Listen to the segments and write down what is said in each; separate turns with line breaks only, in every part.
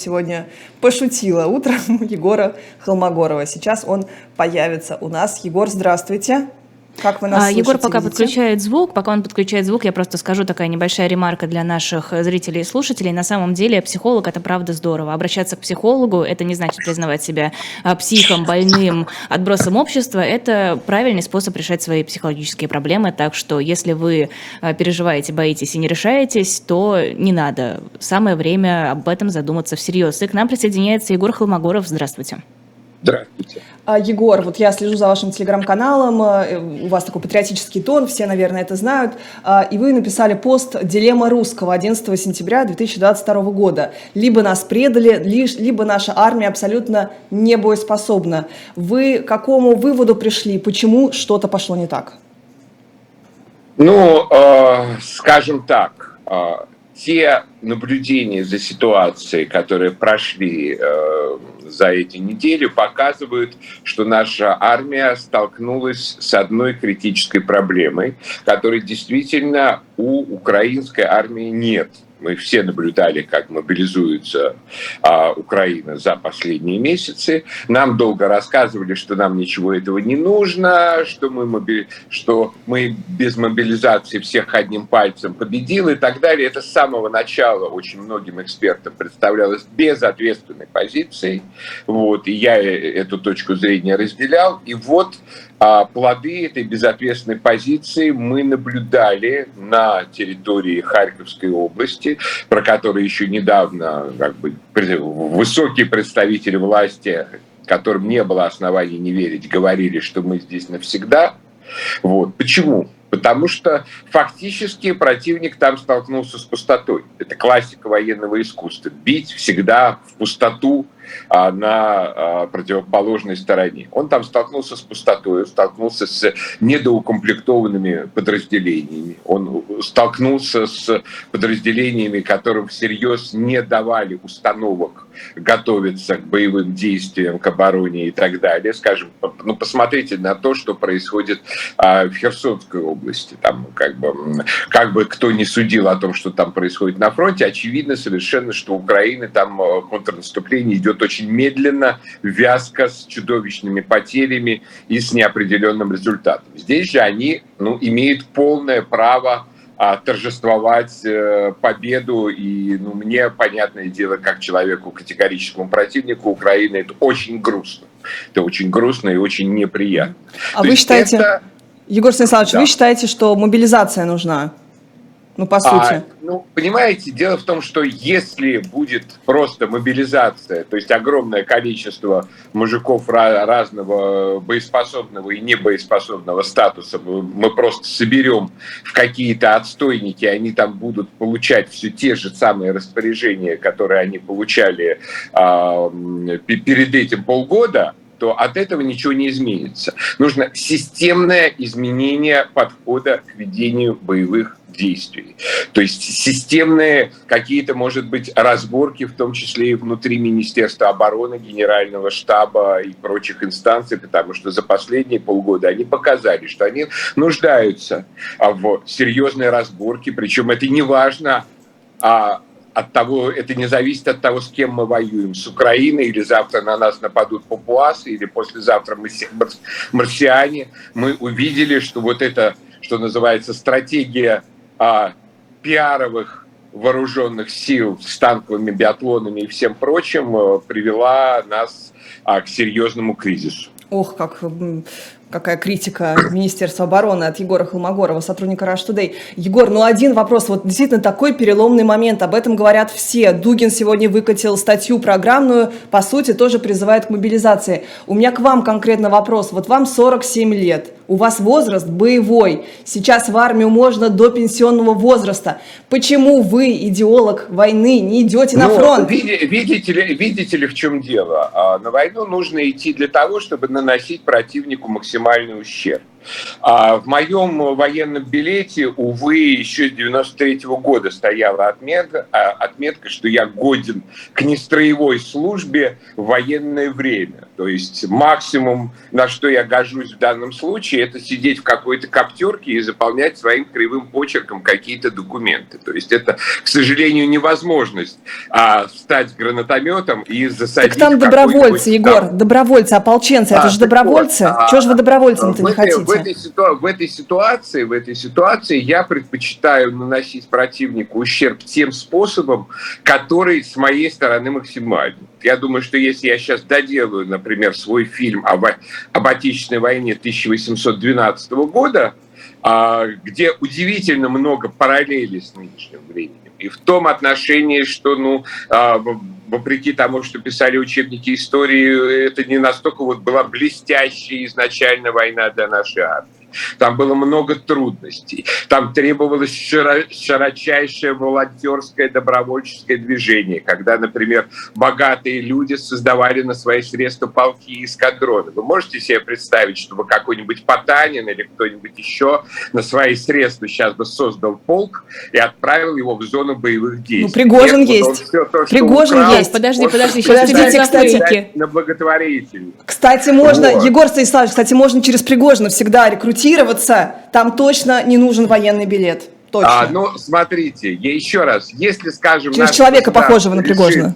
сегодня пошутила утром Егора Холмогорова. Сейчас он появится у нас. Егор, здравствуйте. Как вы нас
а, Егор пока
видите?
подключает звук. Пока он подключает звук, я просто скажу такая небольшая ремарка для наших зрителей и слушателей. На самом деле психолог – это правда здорово. Обращаться к психологу – это не значит признавать себя а, психом, больным, отбросом общества. Это правильный способ решать свои психологические проблемы. Так что если вы а, переживаете, боитесь и не решаетесь, то не надо. Самое время об этом задуматься всерьез. И к нам присоединяется Егор Холмогоров. Здравствуйте.
Здравствуйте.
А, Егор, вот я слежу за вашим телеграм-каналом, э, у вас такой патриотический тон, все, наверное, это знают, А, и вы написали пост «Дилемма русского» 11 сентября 2022 года. Либо нас предали, либо наша армия абсолютно не боеспособна. Вы к какому выводу пришли, почему что-то пошло не так?
Ну, э, скажем так, э, те наблюдения за ситуацией, которые прошли э, за эти недели, показывают, что наша армия столкнулась с одной критической проблемой, которой действительно у украинской армии нет. Мы все наблюдали, как мобилизуется а, Украина за последние месяцы. Нам долго рассказывали, что нам ничего этого не нужно, что мы, моби... что мы без мобилизации всех одним пальцем победил и так далее. Это с самого начала очень многим экспертам представлялось безответственной позицией. Вот, и я э, эту точку зрения разделял. И вот плоды этой безответственной позиции мы наблюдали на территории Харьковской области, про которую еще недавно как бы, высокие представители власти, которым не было оснований не верить, говорили, что мы здесь навсегда. Вот. Почему? Потому что фактически противник там столкнулся с пустотой. Это классика военного искусства. Бить всегда в пустоту а, на а, противоположной стороне. Он там столкнулся с пустотой, столкнулся с недоукомплектованными подразделениями. Он столкнулся с подразделениями, которым всерьез не давали установок готовиться к боевым действиям, к обороне и так далее. Скажем, ну, посмотрите на то, что происходит а, в Херсонской области. Там как бы, как бы кто не судил о том, что там происходит на фронте, очевидно совершенно, что Украины там контрнаступление идет очень медленно, вязко, с чудовищными потерями и с неопределенным результатом. Здесь же они ну, имеют полное право а, торжествовать э, победу. И ну, мне, понятное дело, как человеку, категорическому противнику Украины, это очень грустно. Это очень грустно и очень неприятно.
А
То
вы считаете,
это-
Егор Станиславович,
Да.
вы считаете, что мобилизация нужна? Ну, по
А,
сути.
Ну, понимаете, дело в том, что если будет просто мобилизация, то есть огромное количество мужиков разного боеспособного и небоеспособного статуса, мы просто соберем в какие-то отстойники, они там будут получать все те же самые распоряжения, которые они получали пе- перед этим полгода, то от этого ничего не изменится. Нужно системное изменение подхода к ведению боевых действий. То есть системные какие-то, может быть, разборки, в том числе и внутри Министерства обороны, Генерального штаба и прочих инстанций, потому что за последние полгода они показали, что они нуждаются в серьезной разборке, причем это не важно, а от того, это не зависит от того, с кем мы воюем, с Украиной или завтра на нас нападут папуасы, или послезавтра мы марсиане. Мы увидели, что вот это, что называется, стратегия а, пиаровых вооруженных сил с танковыми биатлонами и всем прочим э, привела нас а, к серьезному кризису.
Ох, как, какая критика Министерства обороны от Егора Холмогорова, сотрудника Rush Today. Егор, ну один вопрос. Вот действительно такой переломный момент. Об этом говорят все. Дугин сегодня выкатил статью программную, по сути, тоже призывает к мобилизации. У меня к вам конкретно вопрос. Вот вам 47 лет, у вас возраст боевой. Сейчас в армию можно до пенсионного возраста. Почему вы, идеолог войны, не идете на
Ну,
фронт?
види- видите, ли, видите ли, в чем дело? А, На войну нужно идти для того, чтобы наносить противнику максимальный ущерб. А в моем военном билете, увы, еще с 93 -го года стояла отметка, а, отметка, что я годен к нестроевой службе в военное время. То есть максимум, на что я гожусь в данном случае, это сидеть в какой-то коптерке и заполнять своим кривым почерком какие-то документы. То есть это, к сожалению, невозможность а, стать гранатометом и засадить...
Так там добровольцы, Егор, добровольцы, ополченцы, это а, же добровольцы. Вот, Чего же вы добровольцами-то не хотите?
В этой, в этой ситуации, в этой ситуации я предпочитаю наносить противнику ущерб тем способом, который с моей стороны максимальный. Я думаю, что если я сейчас доделаю, например, свой фильм об, об Отечественной войне 1812 года, а, где удивительно много параллелей с нынешним временем, и в том отношении, что, ну, а, вопреки тому, что писали учебники истории, это не настолько вот была блестящая изначально война для нашей армии. Там было много трудностей. Там требовалось широчайшее волонтерское добровольческое движение, когда, например, богатые люди создавали на свои средства полки и эскадроны. Вы можете себе представить, чтобы какой-нибудь Потанин или кто-нибудь еще на свои средства сейчас бы создал полк и отправил его в зону боевых действий?
Ну, Пригожин Нет, есть. Все то, Пригожин украл, есть.
Подожди, подожди, сейчас
подождите, кстати.
На благотворительность.
Кстати, можно, вот. Егор Станиславович, кстати, можно через Пригожина всегда рекрутировать рекрутироваться, там точно не нужен военный билет. Точно.
А, ну, смотрите, я еще раз, если, скажем...
Через человека, похожего на Пригожина.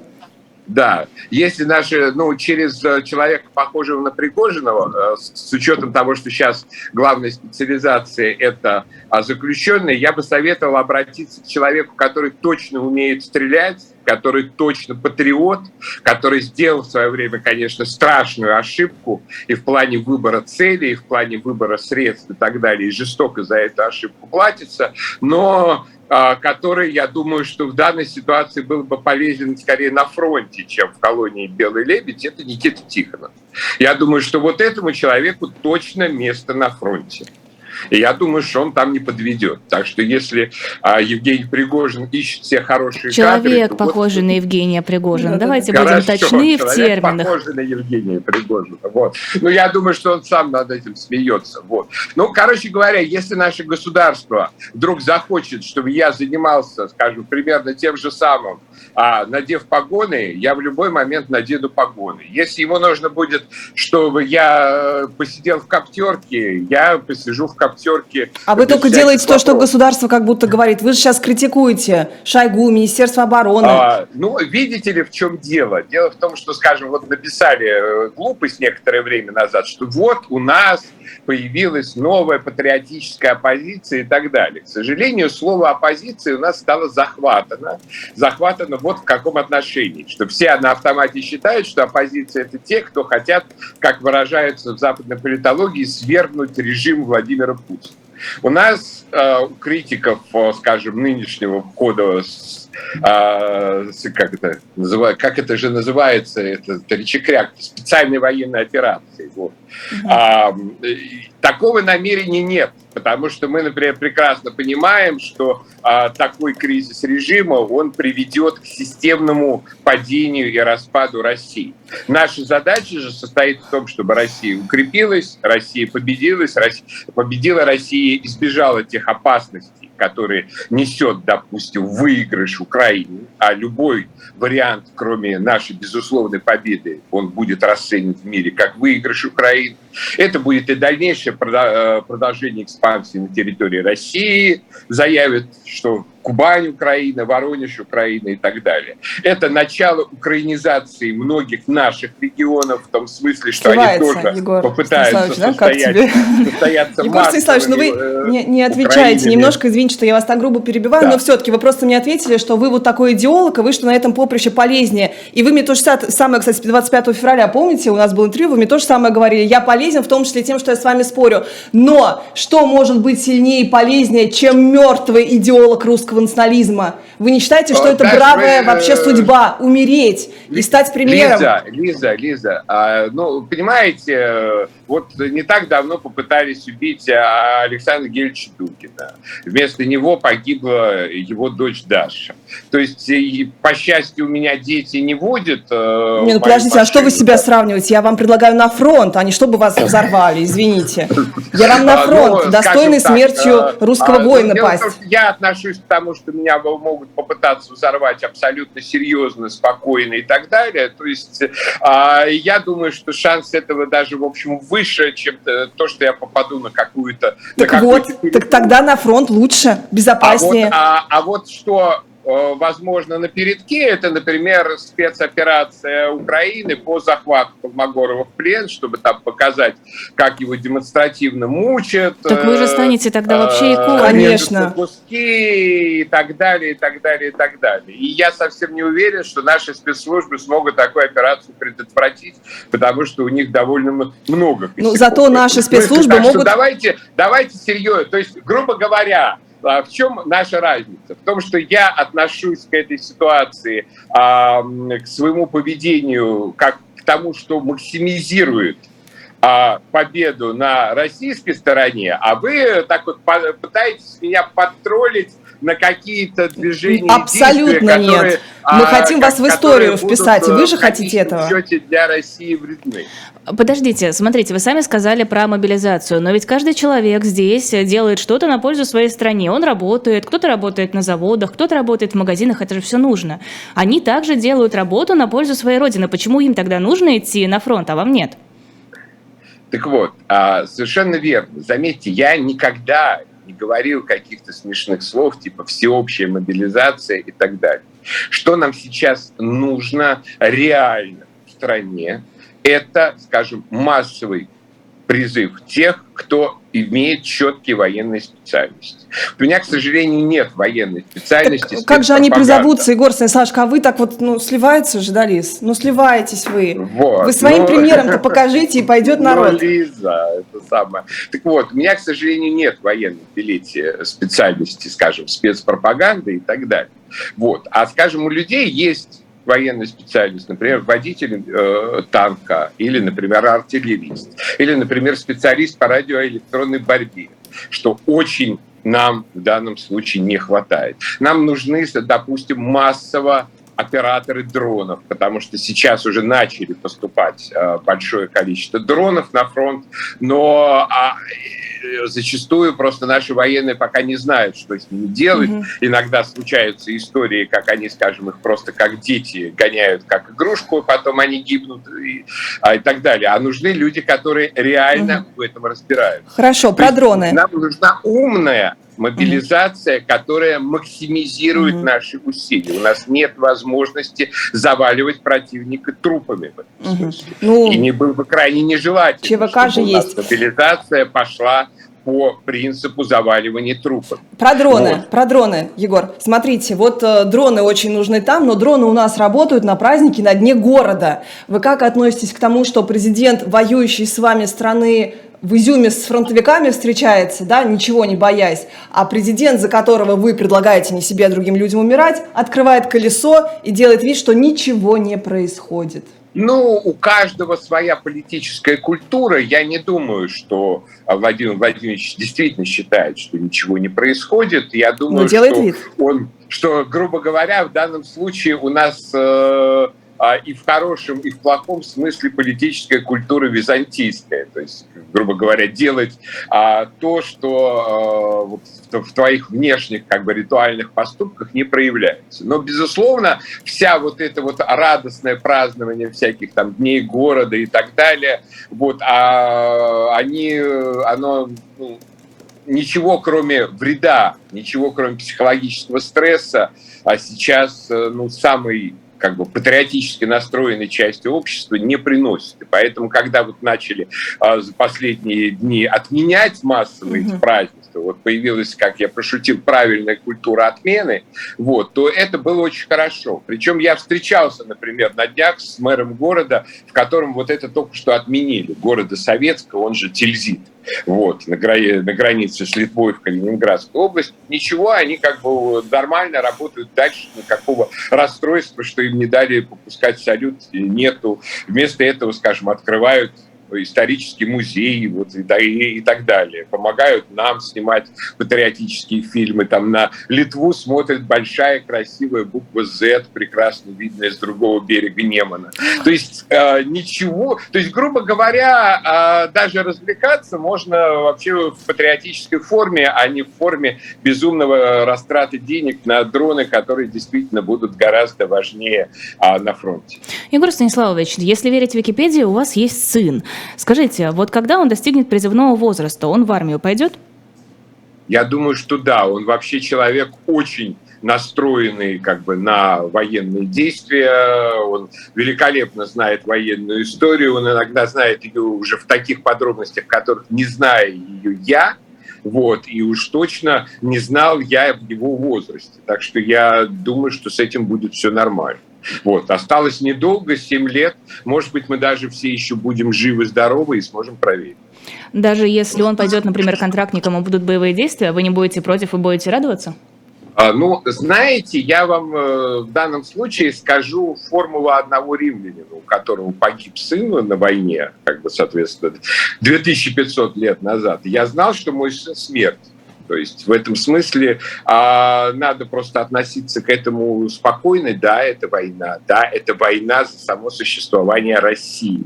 Да, если наши, ну, через э, человека, похожего на Пригожинова, э, с учетом того, что сейчас главная специализация – это а, заключенные, я бы советовал обратиться к человеку, который точно умеет стрелять, который точно патриот, который сделал в свое время, конечно, страшную ошибку и в плане выбора цели, и в плане выбора средств и так далее, и жестоко за эту ошибку платится, но который, я думаю, что в данной ситуации был бы полезен скорее на фронте, чем в колонии «Белый лебедь», это Никита Тихонов. Я думаю, что вот этому человеку точно место на фронте. И я думаю, что он там не подведет. Так что если а, Евгений Пригожин ищет все хорошие
человек кадры... похожий вот... на Евгения Пригожина. Да, Давайте хорошо, будем точны в терминах.
похожий на Евгения Пригожина. Вот. Ну, я думаю, что он сам над этим смеется. Вот. Ну, короче говоря, если наше государство вдруг захочет, чтобы я занимался, скажем, примерно тем же самым, а, надев погоны, я в любой момент надену погоны. Если ему нужно будет, чтобы я посидел в коптерке, я посижу в коптерке.
А вы только делаете то, что государство как будто говорит. Вы же сейчас критикуете Шойгу, Министерство обороны. А,
ну, видите ли, в чем дело? Дело в том, что, скажем, вот написали э, глупость некоторое время назад, что вот у нас появилась новая патриотическая оппозиция и так далее. К сожалению, слово оппозиция у нас стало захватано. Захватано вот в каком отношении. Что все на автомате считают, что оппозиция – это те, кто хотят, как выражаются в западной политологии, свергнуть режим Владимира Путина. У нас, э, критиков, э, скажем, нынешнего входа а, как это называется, как это же называется, это, это речекряк, специальной военной операции. Вот. Mm-hmm. А, такого намерения нет, потому что мы, например, прекрасно понимаем, что а, такой кризис режима, он приведет к системному падению и распаду России. Наша задача же состоит в том, чтобы Россия укрепилась, Россия победилась, Россия, победила Россия, избежала тех опасностей, который несет, допустим, выигрыш Украине, а любой вариант, кроме нашей безусловной победы, он будет расценен в мире как выигрыш Украины. Это будет и дальнейшее э, продолжение экспансии на территории России. Заявят, что Кубань Украина, Воронеж Украина и так далее. Это начало украинизации многих наших регионов в том смысле, что Сливается, они тоже Егор попытаются да? состоять, состояться
Егор Станиславович, ну вы э, не, не отвечаете. Украине. Немножко, извините, что я вас так грубо перебиваю, да. но все-таки вы просто мне ответили, что вы вот такой идеолог, и вы что на этом поприще полезнее. И вы мне то же самое, кстати, 25 февраля, помните, у нас был интервью, вы мне то же самое говорили. Я полезен в том числе тем, что я с вами спорю. Но что может быть сильнее и полезнее, чем мертвый идеолог русского национализма. Вы не считаете, что это бравая вообще судьба, умереть и стать примером?
Лиза, Лиза, Лиза, а, ну, понимаете, вот не так давно попытались убить а, Александра Гельевича Дугина. Вместо него погибла его дочь Даша. То есть, по счастью, у меня дети не водят.
Э, не, ну подождите, а что вы себя сравниваете? Я вам предлагаю на фронт, а не чтобы вас взорвали, извините. Я вам на а, фронт, ну, достойный смертью э, русского а, воина пасть.
Я отношусь к тому, что меня могут попытаться взорвать абсолютно серьезно, спокойно и так далее. То есть а, я думаю, что шанс этого даже, в общем, выше, чем то, что я попаду на какую-то...
Так на вот, так тогда на фронт лучше, безопаснее.
А вот, а, а вот что возможно, на передке. Это, например, спецоперация Украины по захвату Колмогорова в плен, чтобы там показать, как его демонстративно мучат.
Так вы же станете тогда вообще
э, иконой. Конечно.
Куски и так далее, и так далее, и так далее. И я совсем не уверен, что наши спецслужбы смогут такую операцию предотвратить, потому что у них довольно много.
Ну, зато наши спецслужбы могут...
Давайте, давайте серьезно. То есть, грубо говоря, а в чем наша разница? В том, что я отношусь к этой ситуации, а, к своему поведению, как к тому, что максимизирует а, победу на российской стороне, а вы так вот пытаетесь меня подтроллить на какие-то движения.
Абсолютно действия, нет. Мы а, хотим вас в историю вписать, вы же хотите этого.
для России вредны.
Подождите, смотрите, вы сами сказали про мобилизацию, но ведь каждый человек здесь делает что-то на пользу своей стране. Он работает, кто-то работает на заводах, кто-то работает в магазинах, это же все нужно. Они также делают работу на пользу своей родины. Почему им тогда нужно идти на фронт, а вам нет?
Так вот, а, совершенно верно. Заметьте, я никогда не говорил каких-то смешных слов, типа всеобщая мобилизация и так далее. Что нам сейчас нужно реально в стране, это, скажем, массовый призыв тех, кто имеет четкие военные специальности. У меня, к сожалению, нет военной специальности.
Так, как же они призовутся, Егор Станиславович, а вы так вот, ну, сливается же, да, Лиз? Ну, сливаетесь вы. Вот, вы своим ну, примером-то покажите, и пойдет народ. Ну,
Лиза, это самое. Так вот, у меня, к сожалению, нет военной билете специальности, скажем, спецпропаганды и так далее. Вот. А, скажем, у людей есть военный специалист, например, водитель э, танка или, например, артиллерист, или, например, специалист по радиоэлектронной борьбе, что очень нам в данном случае не хватает. Нам нужны, допустим, массово операторы дронов, потому что сейчас уже начали поступать э, большое количество дронов на фронт, но а, Э, зачастую просто наши военные пока не знают, что с ними делать. Угу. Иногда случаются истории, как они, скажем, их просто как дети гоняют как игрушку, потом они гибнут и, а, и так далее. А нужны люди, которые реально угу. в этом разбираются.
Хорошо, То про дроны.
Нам нужна умная мобилизация, которая максимизирует mm наши усилия. У нас нет возможности заваливать противника трупами в этом mm смысле. Ну, И не было бы крайне нежелательно,
ЧВК же есть.
мобилизация пошла по принципу заваливания трупов.
Про дроны, вот. про дроны, Егор. Смотрите, вот э, дроны очень нужны там, но дроны у нас работают на празднике на дне города. Вы как относитесь к тому, что президент воюющий с вами страны в Изюме с фронтовиками встречается, да, ничего не боясь, а президент, за которого вы предлагаете не себе, а другим людям умирать, открывает колесо и делает вид, что ничего не происходит.
Ну, у каждого своя политическая культура. Я не думаю, что Владимир Владимирович действительно считает, что ничего не происходит. Я думаю, что вид. он, что, грубо говоря, в данном случае у нас э, а, и в хорошем, и в плохом смысле политическая культура византийская. То есть, грубо говоря, делать а, то, что а, в, в твоих внешних как бы ритуальных поступках не проявляется. Но, безусловно, вся вот это вот радостное празднование всяких там дней города и так далее, вот, а, они, оно ну, ничего кроме вреда, ничего кроме психологического стресса, а сейчас э, ну, самый как бы патриотически настроенной части общества не приносит. И поэтому, когда вот начали а, за последние дни отменять массовые mm-hmm. эти празднества, вот появилась, как я пошутил, правильная культура отмены, вот, то это было очень хорошо. Причем я встречался, например, на днях с мэром города, в котором вот это только что отменили, города Советского, он же Тильзит вот, на, гра- на границе с Литвой в Калининградской области. Ничего, они как бы нормально работают дальше, никакого расстройства, что им не дали попускать салют, нету. Вместо этого, скажем, открывают исторический музей вот, и, и, и так далее. Помогают нам снимать патриотические фильмы. Там на Литву смотрит большая красивая буква Z, прекрасно видная с другого берега Немана. То есть э, ничего, то есть, грубо говоря, э, даже развлекаться можно вообще в патриотической форме, а не в форме безумного растраты денег на дроны, которые действительно будут гораздо важнее а, на фронте.
Егор Станиславович, если верить Википедии, у вас есть сын. Скажите, вот когда он достигнет призывного возраста, он в армию пойдет?
Я думаю, что да, он вообще человек очень настроенный как бы на военные действия, он великолепно знает военную историю, он иногда знает ее уже в таких подробностях, которых не знаю ее я, вот, и уж точно не знал я в его возрасте. Так что я думаю, что с этим будет все нормально. Вот, осталось недолго, 7 лет. Может быть, мы даже все еще будем живы-здоровы и сможем проверить.
Даже если он пойдет, например, контрактником, и будут боевые действия, вы не будете против и будете радоваться?
А, ну, знаете, я вам э, в данном случае скажу формулу одного римлянина, у которого погиб сын на войне, как бы, соответственно, 2500 лет назад. Я знал, что мой сын смерть. То есть в этом смысле а, надо просто относиться к этому спокойно. Да, это война. Да, это война за само существование России.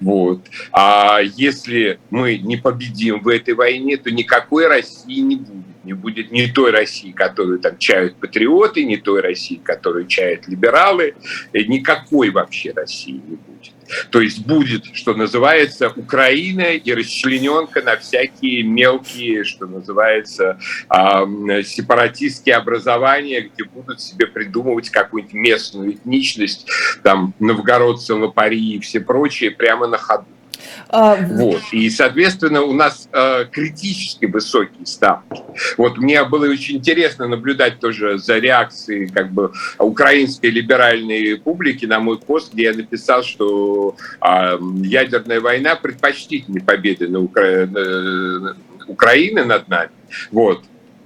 Вот. А если мы не победим в этой войне, то никакой России не будет. Не будет ни той России, которую там чают патриоты, ни той России, которую чают либералы. Никакой вообще России не будет. То есть будет, что называется, Украина и расчлененка на всякие мелкие, что называется, э, сепаратистские образования, где будут себе придумывать какую-нибудь местную этничность, там, новгородцы, лопари и все прочие прямо на ходу. А, вот. И, соответственно, у нас э, критически высокие ставки. Вот мне было очень интересно наблюдать тоже за реакцией как бы украинской либеральной публики на мой пост, где я написал, что э, ядерная война предпочтительнее победы на Укра... на Украины над нами. Вот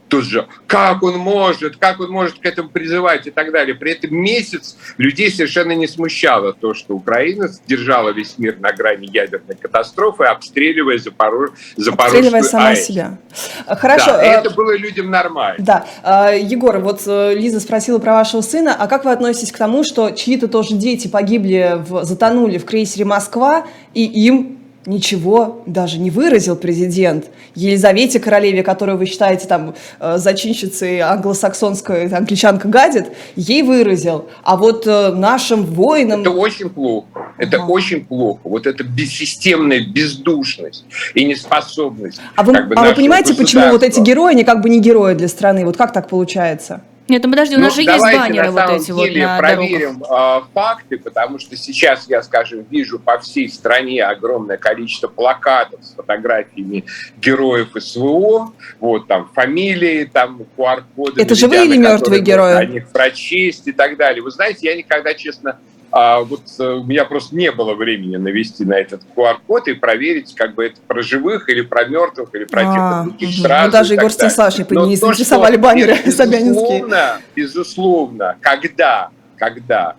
тут же, как он может, как он может к этому призывать и так далее. При этом месяц людей совершенно не смущало то, что Украина держала весь мир на грани ядерной катастрофы, обстреливая Запорож... Запорожскую
Обстреливая сама АЭС. себя. Хорошо.
Да, э, это было людям нормально.
Да. Э, Егор, вот э, Лиза спросила про вашего сына, а как вы относитесь к тому, что чьи-то тоже дети погибли, в, затонули в крейсере «Москва», и им ничего даже не выразил президент. Елизавете Королеве, которую вы считаете там э, зачинщицей англосаксонской, англичанка гадит, ей выразил. А вот э, нашим воинам...
Это очень плохо. Это ага. очень плохо. Вот эта бессистемная бездушность и неспособность.
А вы, как бы, а вы понимаете, почему вот эти герои, они как бы не герои для страны? Вот как так получается?
Нет, ну подожди, у нас ну, же есть баннеры вот эти вот на
проверим э, факты, потому что сейчас я, скажем, вижу по всей стране огромное количество плакатов с фотографиями героев СВО, вот там фамилии, там QR-коды.
Это живые или мертвые герои? О
них прочесть и так далее. Вы знаете, я никогда, честно, а вот э, у меня просто не было времени навести на этот QR-код и проверить, как бы это про живых или про мертвых, или про тех а, других угу. сразу. Ну,
даже Егор Станиславович не заинтересовали баннеры
Собянинские. Безусловно, безусловно, когда, когда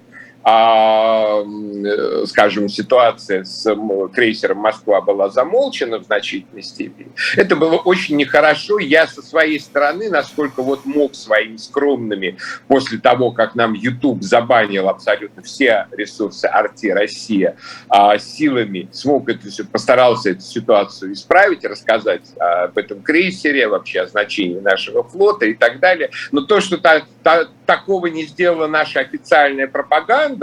а, скажем, ситуация с крейсером «Москва» была замолчена в значительной степени. Это было очень нехорошо. Я со своей стороны, насколько вот мог своими скромными, после того, как нам YouTube забанил абсолютно все ресурсы «Арти Россия», а, силами смог это, постарался эту ситуацию исправить, рассказать об этом крейсере, вообще о значении нашего флота и так далее. Но то, что та, та, такого не сделала наша официальная пропаганда,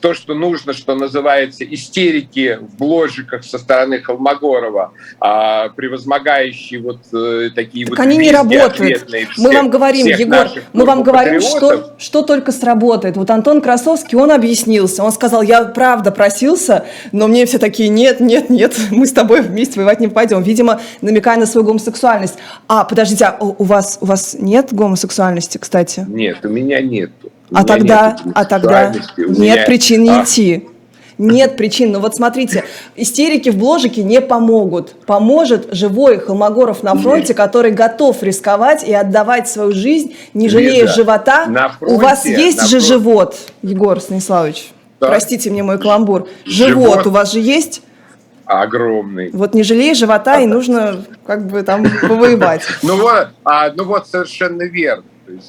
то, что нужно, что называется, истерики в бложиках со стороны Холмогорова, а, превозмогающие вот э, такие
так
вот
они не работают. Всех, мы вам говорим, Егор, мы вам говорим, что, что только сработает. Вот Антон Красовский, он объяснился, он сказал, я правда просился, но мне все такие, нет, нет, нет, мы с тобой вместе воевать не пойдем. Видимо, намекая на свою гомосексуальность. А, подождите, а у вас, у вас нет гомосексуальности, кстати?
Нет, у меня нет.
А тогда, а тогда нет меня... причин не а? идти. Нет причин. Но вот смотрите, истерики в бложике не помогут. Поможет живой Холмогоров на фронте, Нет. который готов рисковать и отдавать свою жизнь, не жалея Лиза, живота. Фронте, У вас есть же фронте. живот, Егор Станиславович? Да. Простите мне мой каламбур. Живот, живот у вас же есть?
огромный.
Вот не жалей живота, и нужно как бы там повоевать.
Ну вот, а, ну вот совершенно верно.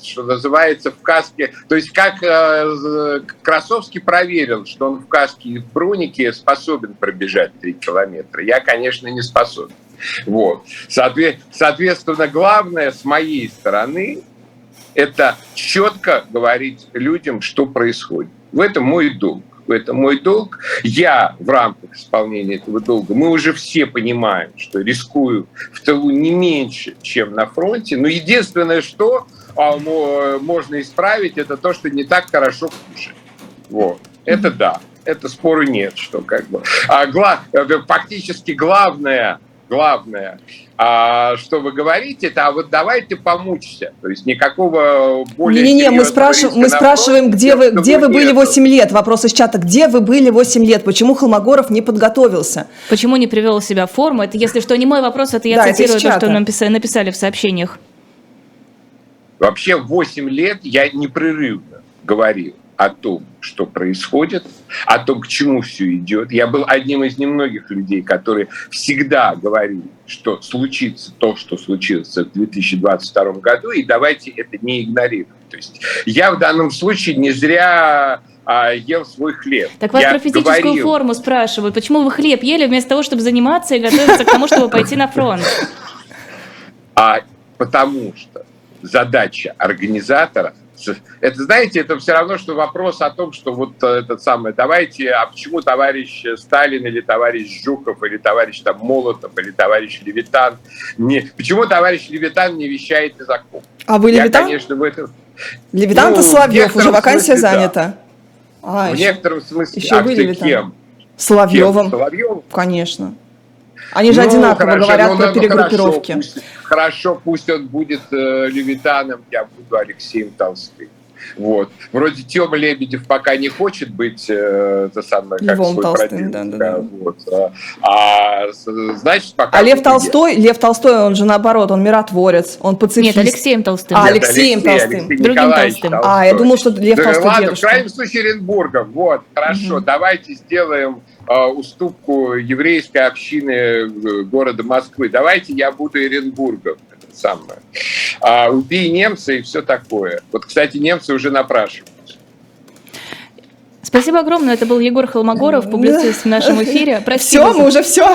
Что называется, в каске... То есть, как э, Красовский проверил, что он в каске и в бронике способен пробежать 3 километра. Я, конечно, не способен. Вот. Соответственно, главное с моей стороны это четко говорить людям, что происходит. В этом мой долг. Это мой долг. Я в рамках исполнения этого долга, мы уже все понимаем, что рискую в тылу не меньше, чем на фронте. Но единственное, что можно исправить, это то, что не так хорошо кушать. Вот. Это да. Это спору нет, что как бы. А, гла... Фактически главное, главное, а, что вы говорите, это а вот давай ты помучься. То есть никакого более
Не-не-не, мы, спрашив... мы спрашиваем, где вы, где вы были 8 лет? Вопрос из чата. Где вы были 8 лет? Почему Холмогоров не подготовился?
Почему не привел себя в форму? Это, если что, не мой вопрос, это я да, цитирую это то, что написали, написали в сообщениях.
Вообще 8 лет я непрерывно говорил о том, что происходит, о том, к чему все идет. Я был одним из немногих людей, которые всегда говорили, что случится то, что случилось в 2022 году, и давайте это не игнорировать. То есть я в данном случае не зря а, ел свой хлеб.
Так вас
я
про физическую
говорил,
форму спрашивают. Почему вы хлеб ели вместо того, чтобы заниматься и готовиться к тому, чтобы пойти на фронт?
А, потому что задача организатора это, знаете, это все равно, что вопрос о том, что вот э, этот самый, давайте, а почему товарищ Сталин или товарищ Жуков или товарищ там Молотов или товарищ Левитан, не, почему товарищ Левитан не вещает из окопа?
А вы Левитан?
Я, конечно, в этом...
Левитан-то ну, Соловьев, уже вакансия смысле, занята.
Да. А, в еще, некотором смысле, еще а вы Левитан? кем?
Соловьевым.
Кем? Соловьевым?
Конечно. Они же ну, одинаково хорошо, говорят ну, про ну, перегруппировки.
Хорошо пусть, хорошо, пусть он будет э, Левитаном, я буду Алексеем Толстым. Вот. Вроде Тёма Лебедев пока не хочет быть э, это самое, как
Львом свой Толстым, да, да, да.
Вот. А, а значит, пока...
А Лев Толстой, Лев Толстой, он же наоборот, он миротворец, он пацифист.
Нет, Алексеем Толстым.
А, Нет, Алексеем Алексей, Толстым.
Алексей Другим Толстым.
Толстой. А, я думал, что Лев да, Толстой
ладно,
дедушка.
в крайнем случае Оренбургом. Вот, хорошо, угу. давайте сделаем а, уступку еврейской общины э, города Москвы. Давайте я буду Оренбургом. Самое. А, убей немца и все такое. Вот, кстати, немцы уже напрашиваются.
Спасибо огромное. Это был Егор Холмогоров, публицист в нашем эфире.
Прости все, мы уже все.